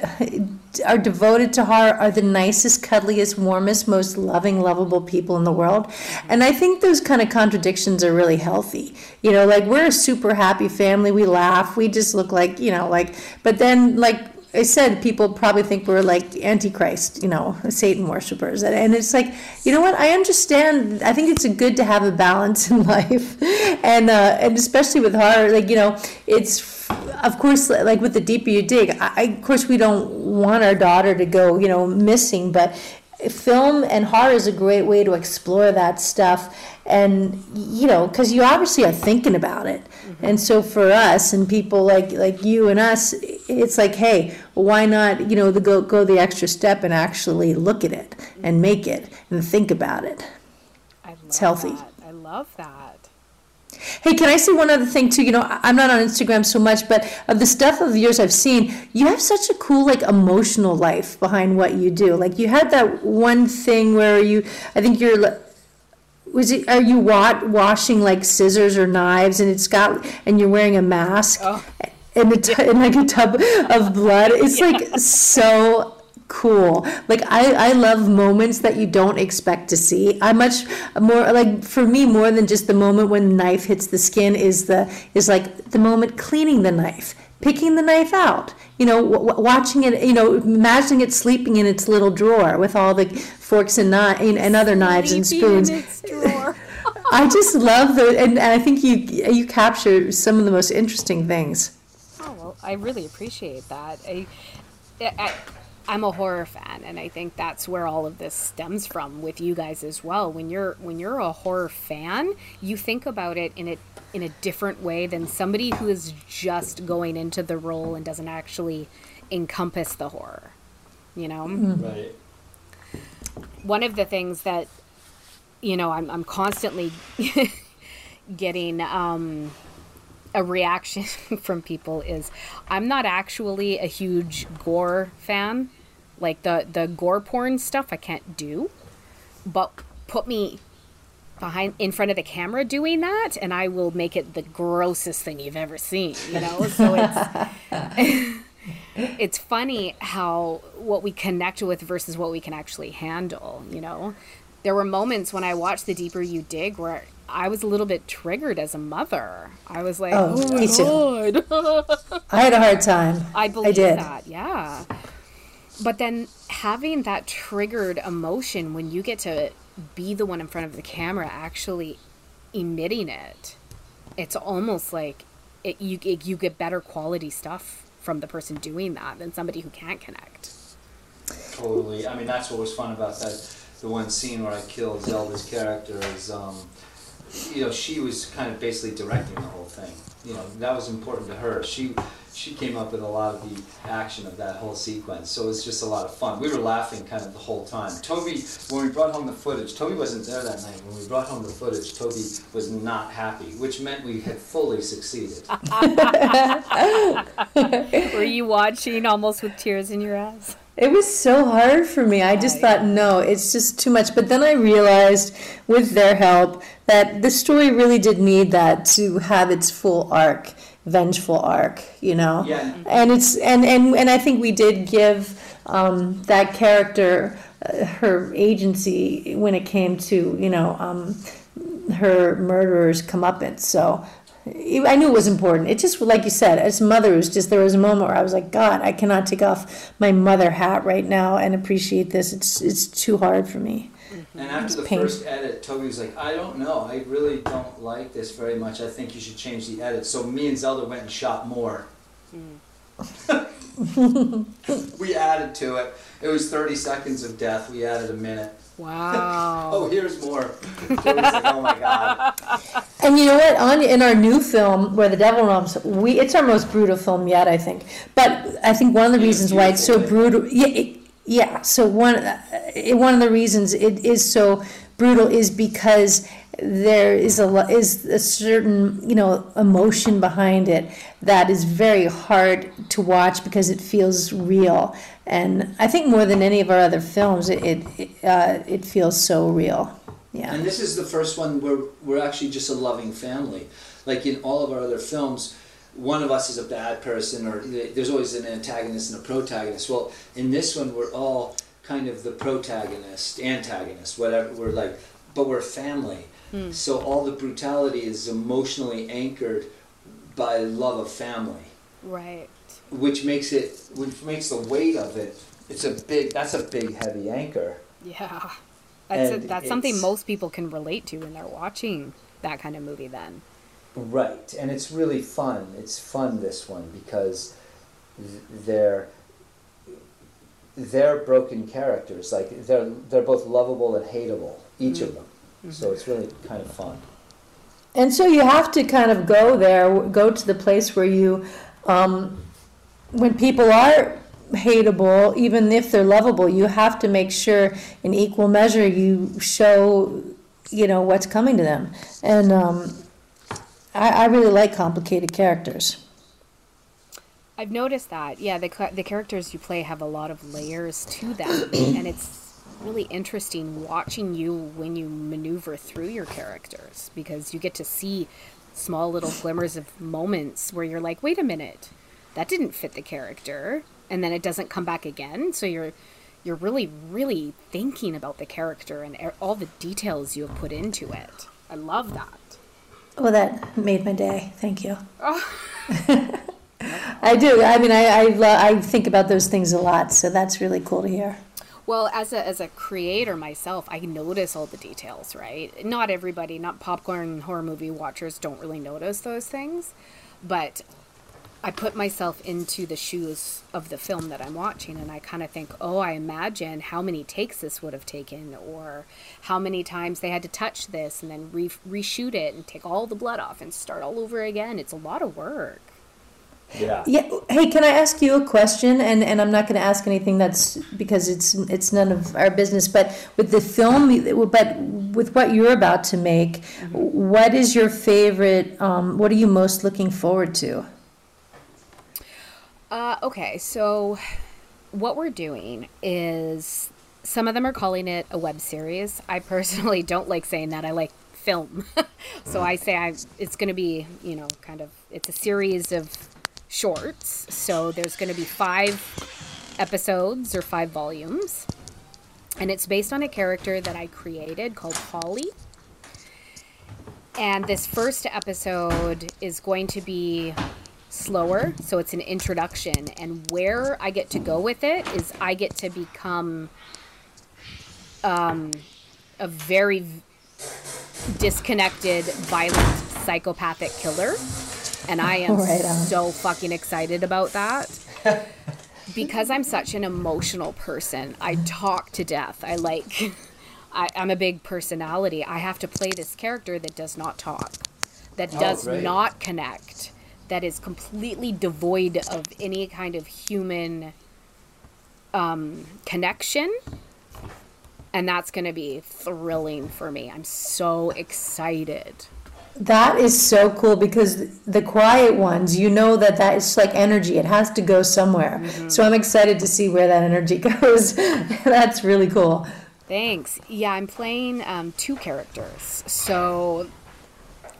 are devoted to horror are the nicest cuddliest warmest most loving lovable people in the world. And I think those kind of contradictions are really healthy. You know like we're a super happy family. We laugh. We just look like you know like but then like I said people probably think we're like antichrist, you know, Satan worshippers, and, it's like, you know what? I understand. I think it's good to have a balance in life, and uh, and especially with horror, like you know, it's of course like with the deeper you dig. I, of course we don't want our daughter to go, you know, missing, but film and horror is a great way to explore that stuff and you know because you obviously are thinking about it mm-hmm. and so for us and people like like you and us it's like hey why not you know the go go the extra step and actually look at it and mm-hmm. make it and think about it I love It's healthy. that. I love that. Hey, can I say one other thing too? You know, I'm not on Instagram so much, but of the stuff of yours I've seen, you have such a cool like emotional life behind what you do. Like you had that one thing where you, I think you're, was it? Are you wa- washing like scissors or knives, and it's got, and you're wearing a mask, Oh. in, a t- in like a tub of blood. It's like so cool. Like I, I love moments that you don't expect to see. I much more like for me more than just the moment when the knife hits the skin is the is like the moment cleaning the knife, picking the knife out. You know, w- w- watching it. You know, imagining it sleeping in its little drawer with all the forks and knives and other knives and spoons. drawer. I just love the and, and I think you you capture some of the most interesting things. Oh well, I really appreciate that. I, I, I'm a horror fan, and I think that's where all of this stems from with you guys as well. When you're when you're a horror fan, you think about it in a in a different way than somebody who is just going into the role and doesn't actually encompass the horror. You know Right. one of the things that you know I'm I'm constantly getting um, a reaction from people is I'm not actually a huge gore fan. Like the the gore porn stuff I can't do. But put me behind in front of the camera doing that and I will make it the grossest thing you've ever seen, you know? So it's it's funny how what we connect with versus what we can actually handle, you know? There were moments when I watched The Deeper You Dig where I was a little bit triggered as a mother. I was like, Oh, oh, my me too. God. I had a hard time. I believe did. that, yeah. But then having that triggered emotion when you get to be the one in front of the camera actually emitting it, it's almost like it, you it, you get better quality stuff from the person doing that than somebody who can't connect. Totally. I mean, that's what was fun about that. The one scene where I killed Zelda's character is, um, you know, she was kind of basically directing the whole thing. You know, that was important to her. She she came up with a lot of the action of that whole sequence. So it was just a lot of fun. We were laughing kind of the whole time. Toby, when we brought home the footage, Toby wasn't there that night. When we brought home the footage, Toby was not happy, which meant we had fully succeeded. Were you watching almost with tears in your eyes? It was so hard for me. I just thought, no, it's just too much. But then I realized, with their help, that the story really did need that to have its full arc, vengeful arc, you know. Yeah. And it's and and and I think we did give um, that character uh, her agency when it came to you know um, her murderer's comeuppance. So. I knew it was important. It just, like you said, as a mother, it was just there was a moment where I was like, God, I cannot take off my mother hat right now and appreciate this. It's it's too hard for me. Mm-hmm. And after the pain. first edit, Toby was like, I don't know, I really don't like this very much. I think you should change the edit. So me and Zelda went and shot more. Mm. we added to it. It was 30 seconds of death. We added a minute. Wow. Oh, here's more. Toby's like, oh my god. And you know what? On in our new film, where the devil roams, we it's our most brutal film yet, I think. But I think one of the It's reasons why it's so brutal, yeah, it, yeah. So one uh, it, one of the reasons it is so brutal is because there is a is a certain you know emotion behind it that is very hard to watch because it feels real and I think more than any of our other films it it, uh, it feels so real yeah And this is the first one where we're actually just a loving family. Like in all of our other films, one of us is a bad person, or there's always an antagonist and a protagonist. Well, in this one, we're all kind of the protagonist, antagonist, whatever. We're like, but we're family. Hmm. So all the brutality is emotionally anchored by love of family, Right. which makes it, which makes the weight of it. It's a big. That's a big, heavy anchor. Yeah. That's, a, that's something most people can relate to when they're watching that kind of movie then. Right, and it's really fun. It's fun this one because they're they're broken characters. Like they're they're both lovable and hateable, each of them. So it's really kind of fun. And so you have to kind of go there, go to the place where you, um, when people are hateable, even if they're lovable, you have to make sure in equal measure you show, you know, what's coming to them. And um, I, I really like complicated characters. I've noticed that. Yeah, the the characters you play have a lot of layers to them, and it's really interesting watching you when you maneuver through your characters because you get to see small little glimmers of moments where you're like, "Wait a minute. That didn't fit the character." And then it doesn't come back again, so you're you're really really thinking about the character and all the details you have put into it. I love that. Well, that made my day. Thank you. I do. I mean, I, I, lo- I think about those things a lot, so that's really cool to hear. Well, as a as a creator myself, I notice all the details, right? Not everybody, not popcorn horror movie watchers don't really notice those things, but I put myself into the shoes of the film that I'm watching and I kind of think, "Oh, I imagine how many takes this would have taken or how many times they had to touch this and then re- reshoot it and take all the blood off and start all over again. It's a lot of work." Yeah. Yeah. Hey, can I ask you a question? And and I'm not going to ask anything that's because it's it's none of our business. But with the film, but with what you're about to make, what is your favorite? Um, what are you most looking forward to? Uh, okay, so what we're doing is some of them are calling it a web series. I personally don't like saying that. I like film. so I say I it's going to be, you know, kind of it's a series of shorts. So there's going to be 5 episodes or 5 volumes. And it's based on a character that I created called Holly. And this first episode is going to be slower, so it's an introduction. And where I get to go with it is I get to become um, a very disconnected, violent, psychopathic killer. And I am Right so fucking excited about that. because I'm such an emotional person, I talk to death. I like, I, I'm a big personality. I have to play this character that does not talk, that Oh, does great. not connect, that is completely devoid of any kind of human um, connection. And that's going to be thrilling for me. I'm so excited. That is so cool because the quiet ones, you know that that is like energy. It has to go somewhere. So I'm excited to see where that energy goes. That's really cool. Thanks. Yeah, I'm playing um, two characters. So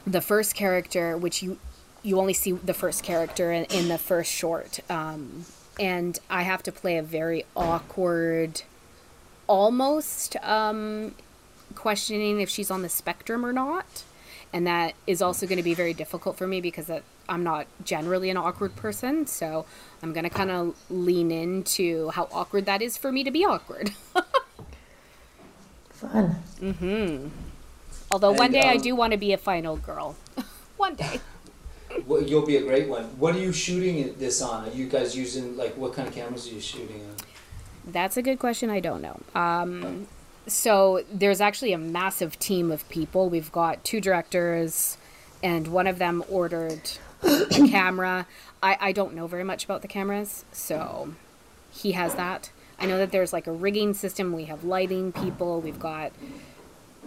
the first character, which you you only see the first character in, in the first short, um, and I have to play a very awkward, almost um, questioning if she's on the spectrum or not, and that is also going to be very difficult for me because I'm not generally an awkward person. So I'm going to kind of lean into how awkward that is for me to be awkward. Fun. Mm-hmm. Although one And, day I um, do want to be a final girl. one day. Well, you'll be a great one. What are you shooting this on? Are you guys using like what kind of cameras are you shooting on? That's a good question. I don't know. Um, so there's actually a massive team of people. We've got two directors, and one of them ordered a camera. I, I don't know very much about the cameras, so he has that. I know that there's like a rigging system. We have lighting people. We've got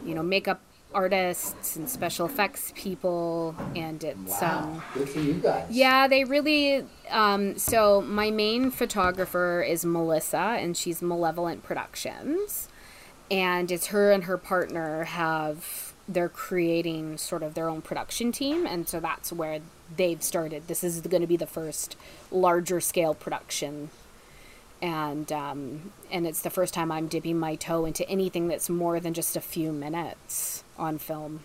you know makeup artists and special effects people, and it's um, good for you guys. yeah, they really. Um, so my main photographer is Melissa, and she's Malevolent Productions, and it's her and her partner have they're creating sort of their own production team, and so that's where they've started. This is going to be the first larger scale production. And um, and it's the first time I'm dipping my toe into anything that's more than just a few minutes on film.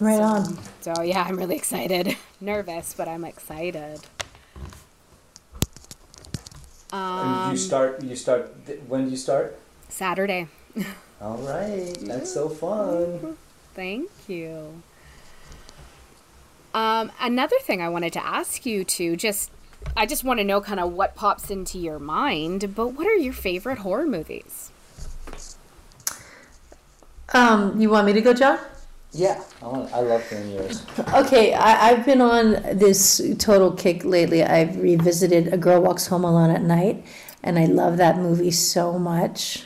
Right on. So yeah, I'm really excited. Nervous, but I'm excited. Um, you start. You start. When do you start? Saturday. All right. That's so fun. Thank you. Um, another thing I wanted to ask you to just, I just want to know kind of what pops into your mind. But what are your favorite horror movies? Um, you want me to go, John? Yeah. I, want, I love hearing yours. Okay, I, I've been on this total kick lately. I've revisited A Girl Walks Home Alone at Night, and I love that movie so much.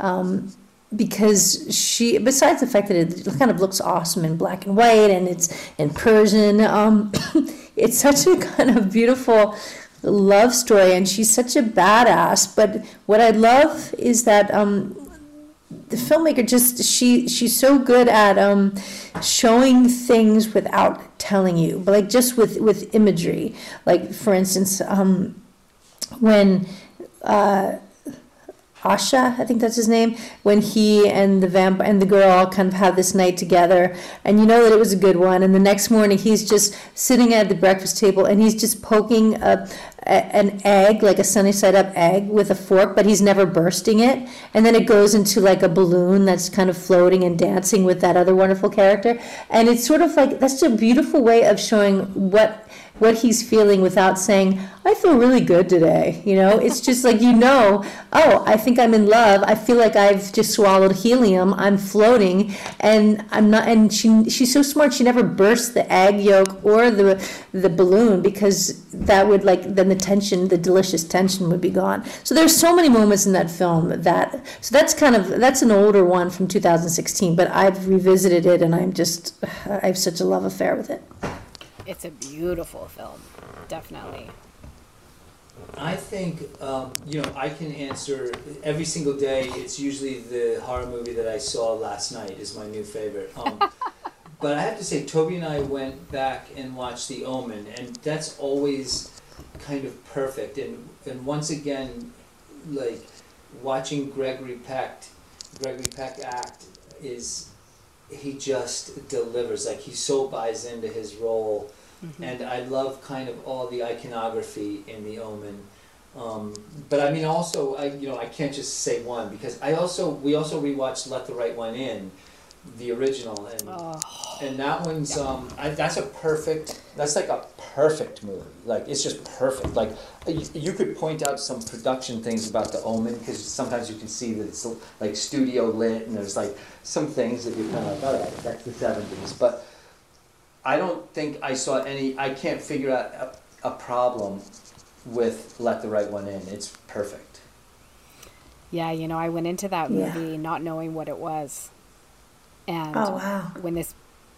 Um, because she, besides the fact that it kind of looks awesome in black and white and it's in Persian, um, it's such a kind of beautiful love story, and she's such a badass. But what I love is that um, the filmmaker just she she's so good at um showing things without telling you but like just with with imagery like for instance um when uh Asha, I think that's his name, when he and the vamp and the girl kind of have this night together, and you know that it was a good one. And the next morning, he's just sitting at the breakfast table and he's just poking a, a, an egg, like a sunny side up egg, with a fork, but he's never bursting it. And then it goes into like a balloon that's kind of floating and dancing with that other wonderful character. And it's sort of like that's a beautiful way of showing what what he's feeling without saying, I feel really good today. You know, it's just like, you know, oh, I think I'm in love. I feel like I've just swallowed helium. I'm floating and I'm not, and she, she's so smart. She never bursts the egg yolk or the, the balloon because that would like, then the tension, the delicious tension would be gone. So there's so many moments in that film that, so that's kind of, that's an older one from 2016, but I've revisited it and I'm just, I have such a love affair with it. It's a beautiful film, definitely. I think um, you know I can answer every single day. It's usually the horror movie that I saw last night is my new favorite. Um, but I have to say, Toby and I went back and watched The Omen, and that's always kind of perfect. And and once again, like watching Gregory Peck, Gregory Peck act is he just delivers. Like he so buys into his role and I love kind of all the iconography in the Omen. Um, but I mean, also, I you know, I can't just say one because I also we also rewatched Let the Right One In, the original, and Oh, and that one's um, I, that's a perfect. That's like a perfect movie. Like it's just perfect. Like you, you could point out some production things about The Omen because sometimes you can see that it's like studio lit and there's like some things that you're kind of like, oh, that's the seventies. But I don't think I saw any. I can't figure out a, a problem with Let the Right One In. It's perfect. yeah, you know, I went into that Yeah. movie not knowing what it was. And Oh, wow. when this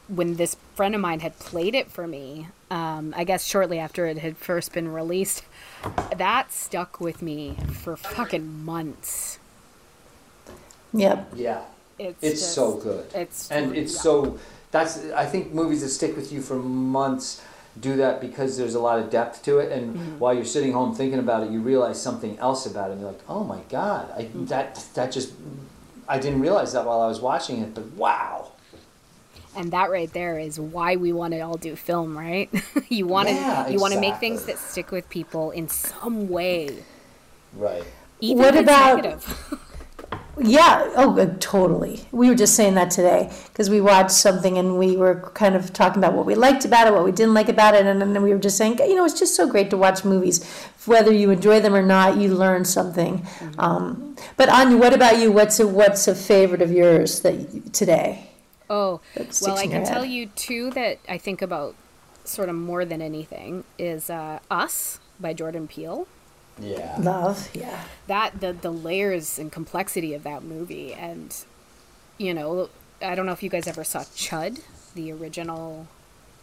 when this friend of mine had played it for me, um, I guess shortly after it had first been released, that stuck with me for fucking months. Yep. Yeah, It's, it's just- so good. It's and it's yeah. so that's i think movies that stick with you for months do that because there's a lot of depth to it and Mm-hmm. while you're sitting home thinking about it you realize something else about it and you're like oh my god I, Mm-hmm. that that just i didn't realize that while i was watching it but wow And that right there is why we want to all do film, right? you want to Yeah, you want to make things that stick with people in some way, right even What about- negative. Yeah, oh, uh, totally. We were just saying that today because we watched something and we were kind of talking about what we liked about it, what we didn't like about it, and then we were just saying, you know, it's just so great to watch movies. Whether you enjoy them or not, you learn something. Um, but Anya, what about you? What's a what's a favorite of yours that today? Oh, That sticks well, I in your can tell you two that I think about sort of more than anything is uh, Us by Jordan Peele. Yeah Love, yeah. That the the layers and complexity of that movie and you know, I don't know if you guys ever saw Chud, the original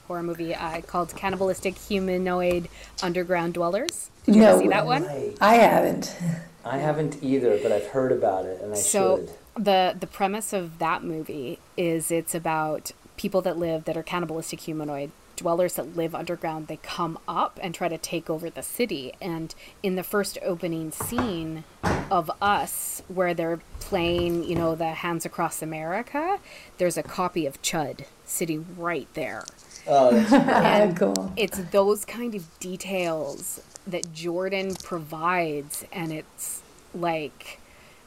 horror movie uh, called Cannibalistic Humanoid Underground Dwellers. Did you No. ever see that one? Right. I haven't. I haven't either, but I've heard about it and I so should. the the premise of that movie is it's about people that live that are cannibalistic humanoid dwellers that live underground they come up and try to take over the city. And in the first opening scene of us where they're playing you know the hands across america there's a copy of chud sitting right there. Oh, that's cool. it's those kind of details that Jordan provides, and it's like,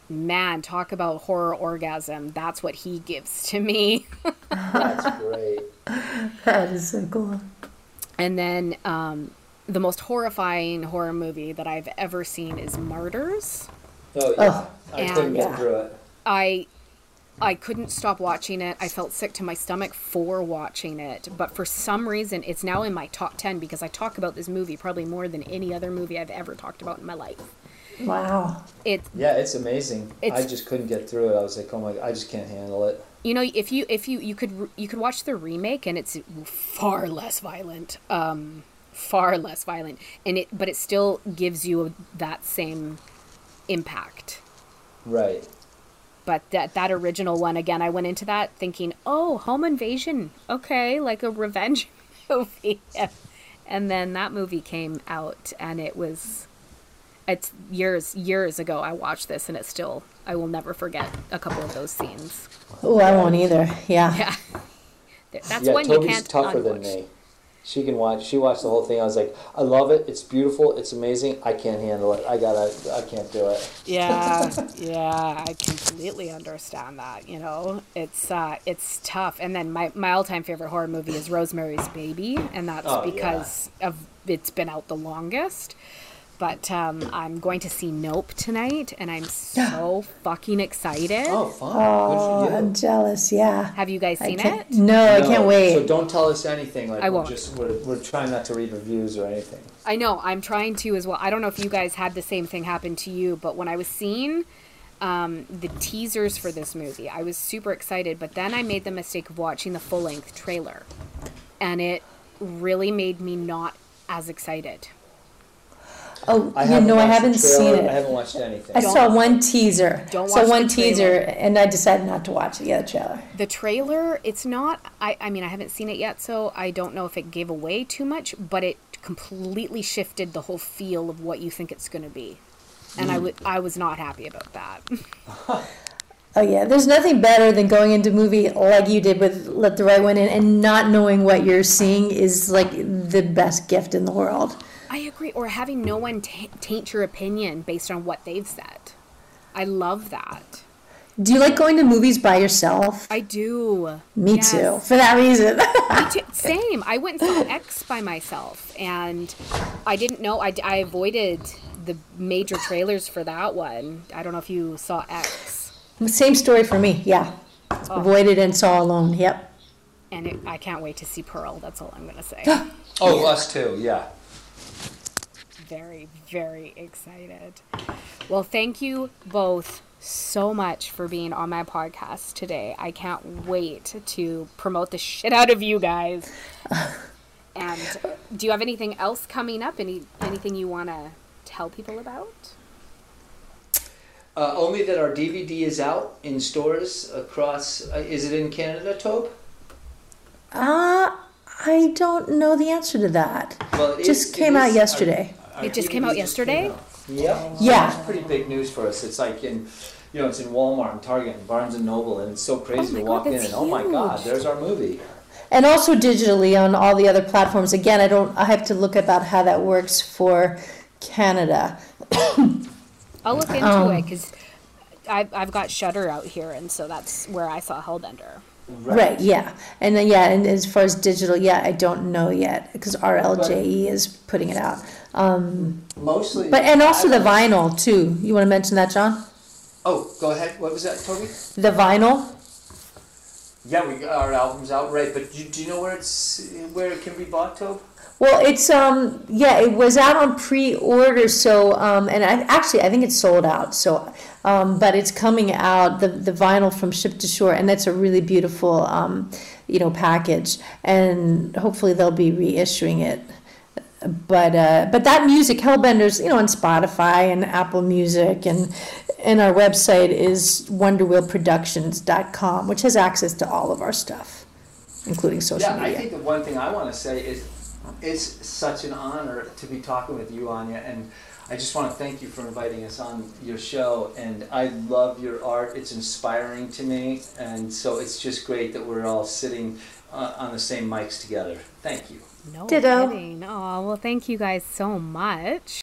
man, talk about horror orgasm. That's what he gives to me. that's great. That is so cool. and then um, the most horrifying horror movie that I've ever seen is Martyrs. Oh yeah, Oh, I couldn't get through it. I I couldn't stop watching it. I felt sick to my stomach for watching it, but for some reason it's now in my top 10 because I talk about this movie probably more than any other movie I've ever talked about in my life. Wow. It Yeah, it's amazing. I just couldn't get through it. I was like, oh my, I just can't handle it. you know if you if you you could you could watch the remake and it's far less violent um far less violent and it but it still gives you that same impact Right. but that that original one again i went into that thinking oh home invasion okay like a revenge movie and then that movie came out and it was it's years years ago i watched this and it's still i will never forget a couple of those scenes Oh, I won't either. Yeah. yeah that's yeah, one you Toby's can't tougher than me. She can watch. She watched the whole thing. I was like, I love it. It's beautiful. It's amazing. I can't handle it. I gotta. I can't do it. Yeah, yeah, I completely understand that. You know, it's uh, it's tough. And then my my all time favorite horror movie is Rosemary's Baby, and that's Oh, yeah. because of it's been out the longest. But um, I'm going to see Nope tonight, and I'm so fucking excited. Oh, fun. Oh, Good for you. I'm jealous. Yeah. Have you guys seen it? No, I can't wait. So don't tell us anything. Like I we're won't. just we're, we're trying not to read reviews or anything. I know. I'm trying to as well. I don't know if you guys had the same thing happen to you, but when I was seeing um, the teasers for this movie, I was super excited. But then I made the mistake of watching the full length trailer, and it really made me not as excited. Oh, I you haven't know, I watched the haven't seen trailer. it. I haven't watched anything. I saw one teaser. Don't saw watch one the trailer. teaser, and I decided not to watch the other trailer. The trailer, it's not. I, I mean, I haven't seen it yet, so I don't know if it gave away too much, but it completely shifted the whole feel of what you think it's going to be. And I hmm. would, I was not happy about that. Oh yeah, there's nothing better than going into a movie like you did with Let the Right One In and not knowing what you're seeing is like the best gift in the world. I agree. Or having no one ta taint your opinion based on what they've said. I love that. Do you like going to movies by yourself? I do. Me Yes. too, for that reason. Me too. Same. I went and saw X by myself, and I didn't know. I, I avoided the major trailers for that one. I don't know if you saw X. Same story for me, yeah. Oh. Avoided and saw alone, yep. And it, I can't wait to see Pearl. That's all I'm going to say. Oh, us too. Yeah. Very, very excited. Well, thank you both so much for being on my podcast today. I can't wait to promote the shit out of you guys. And do you have anything else coming up? Any anything you want to tell people about? Uh, only that our DVD is out in stores across. Uh, is it in Canada, Tobe? Uh, I don't know the answer to that. Well, it Just is- came it out is- yesterday. our- our It just came out yesterday? Yep. Yeah. It's pretty big news for us. It's like in, you know, it's in Walmart and Target and Barnes and Noble, and it's so crazy Oh my to walk in and oh my God, there's our movie. And also digitally on all the other platforms. Again, I don't, I have to look about how that works for Canada. I'll look into Um, it because I've, I've got Shutter out here, and so that's where I saw Hellbender. Right, yeah. And then, yeah, and as far as digital, yeah, I don't know yet because RLJE E is putting it out. Um, Mostly. but, and also the vinyl too. You want to mention that, John? Oh, go ahead. What was that, Toby? The vinyl? Yeah, we got our album's out right, but do, do you know where it's where it can be bought, Tobe? Well, it's um yeah, it was out on pre-order, so um and I actually I think it's sold out. So um but it's coming out the the vinyl from Ship to Shore, and that's a really beautiful um you know package, and hopefully they'll be reissuing it. But uh, but that music, Hellbenders, you know, on Spotify and Apple Music, and and our website is wonderwheelproductions.com, which has access to all of our stuff, including social media. Yeah, I think the one thing I want to say is it's such an honor to be talking with you, Anya, and I just want to thank you for inviting us on your show. And I love your art; it's inspiring to me, and so it's just great that we're all sitting uh, on the same mics together. Thank you. No Ditto. kidding. Oh, well, thank you guys so much.